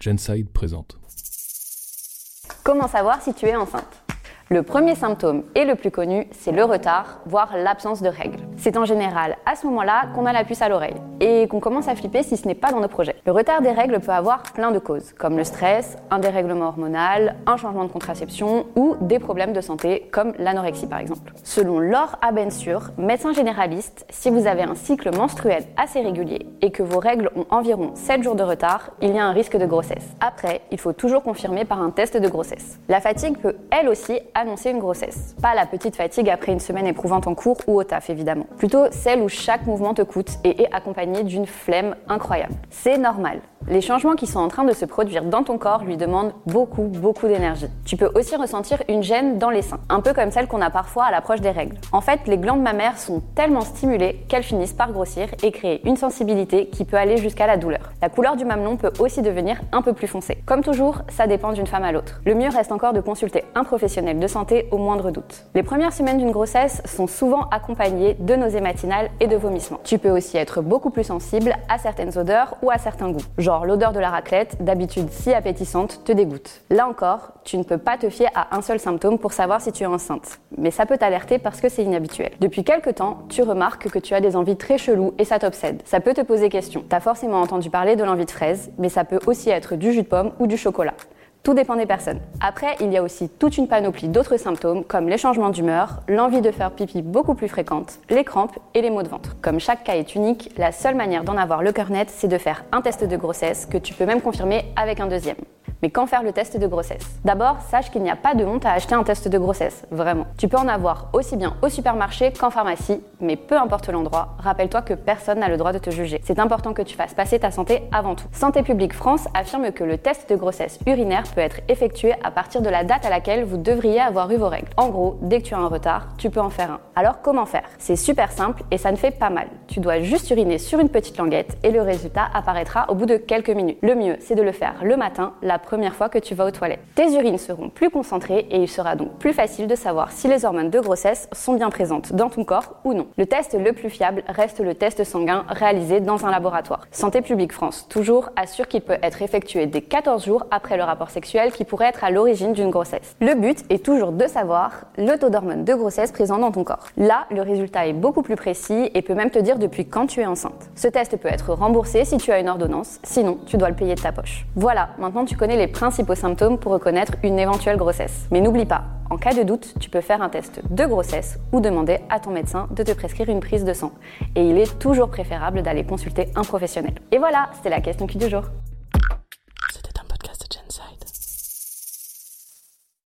Genside présente. Comment savoir si tu es enceinte? Le premier symptôme et le plus connu, c'est le retard, voire l'absence de règles. C'est en général à ce moment-là qu'on a la puce à l'oreille et qu'on commence à flipper si ce n'est pas dans nos projets. Le retard des règles peut avoir plein de causes, comme le stress, un dérèglement hormonal, un changement de contraception ou des problèmes de santé, comme l'anorexie par exemple. Selon Laure Abensur, médecin généraliste, si vous avez un cycle menstruel assez régulier et que vos règles ont environ 7 jours de retard, il y a un risque de grossesse. Après, il faut toujours confirmer par un test de grossesse. La fatigue peut elle aussi annoncer une grossesse. Pas la petite fatigue après une semaine éprouvante en cours ou au taf évidemment. Plutôt celle où chaque mouvement te coûte et est accompagné d'une flemme incroyable. C'est normal. Les changements qui sont en train de se produire dans ton corps lui demandent beaucoup, beaucoup d'énergie. Tu peux aussi ressentir une gêne dans les seins, un peu comme celle qu'on a parfois à l'approche des règles. En fait, les glandes mammaires sont tellement stimulées qu'elles finissent par grossir et créer une sensibilité qui peut aller jusqu'à la douleur. La couleur du mamelon peut aussi devenir un peu plus foncée. Comme toujours, ça dépend d'une femme à l'autre. Le mieux reste encore de consulter un professionnel de santé au moindre doute. Les premières semaines d'une grossesse sont souvent accompagnées de nausées matinales et de vomissements. Tu peux aussi être beaucoup plus sensible à certaines odeurs ou à certains goûts L'odeur de la raclette, d'habitude si appétissante, te dégoûte. Là encore, tu ne peux pas te fier à un seul symptôme pour savoir si tu es enceinte. Mais ça peut t'alerter parce que c'est inhabituel. Depuis quelques temps, tu remarques que tu as des envies très cheloues et ça t'obsède. Ça peut te poser question. T'as forcément entendu parler de l'envie de fraise, mais ça peut aussi être du jus de pomme ou du chocolat. Tout dépend des personnes. Après, il y a aussi toute une panoplie d'autres symptômes comme les changements d'humeur, l'envie de faire pipi beaucoup plus fréquente, les crampes et les maux de ventre. Comme chaque cas est unique, la seule manière d'en avoir le cœur net, c'est de faire un test de grossesse que tu peux même confirmer avec un deuxième. Mais quand faire le test de grossesse D'abord, sache qu'il n'y a pas de honte à acheter un test de grossesse, vraiment. Tu peux en avoir aussi bien au supermarché qu'en pharmacie, mais peu importe l'endroit, rappelle-toi que personne n'a le droit de te juger. C'est important que tu fasses passer ta santé avant tout. Santé publique France affirme que le test de grossesse urinaire peut être effectué à partir de la date à laquelle vous devriez avoir eu vos règles. En gros, dès que tu as un retard, tu peux en faire un. Alors comment faire? C'est super simple et ça ne fait pas mal. Tu dois juste uriner sur une petite languette et le résultat apparaîtra au bout de quelques minutes. Le mieux, c'est de le faire le matin, la première fois que tu vas aux toilettes. Tes urines seront plus concentrées et il sera donc plus facile de savoir si les hormones de grossesse sont bien présentes dans ton corps ou non. Le test le plus fiable reste le test sanguin réalisé dans un laboratoire. Santé publique France, toujours, assure qu'il peut être effectué dès 14 jours après le rapport sexuel qui pourrait être à l'origine d'une grossesse. Le but est toujours de savoir le taux d'hormones de grossesse présent dans ton corps. Là, le résultat est beaucoup plus précis et peut même te dire depuis quand tu es enceinte. Ce test peut être remboursé si tu as une ordonnance, sinon tu dois le payer de ta poche. Voilà, maintenant tu connais les principaux symptômes pour reconnaître une éventuelle grossesse. Mais n'oublie pas, en cas de doute, tu peux faire un test de grossesse ou demander à ton médecin de te prescrire une prise de sang. Et il est toujours préférable d'aller consulter un professionnel. Et voilà, c'était la question qui du jour.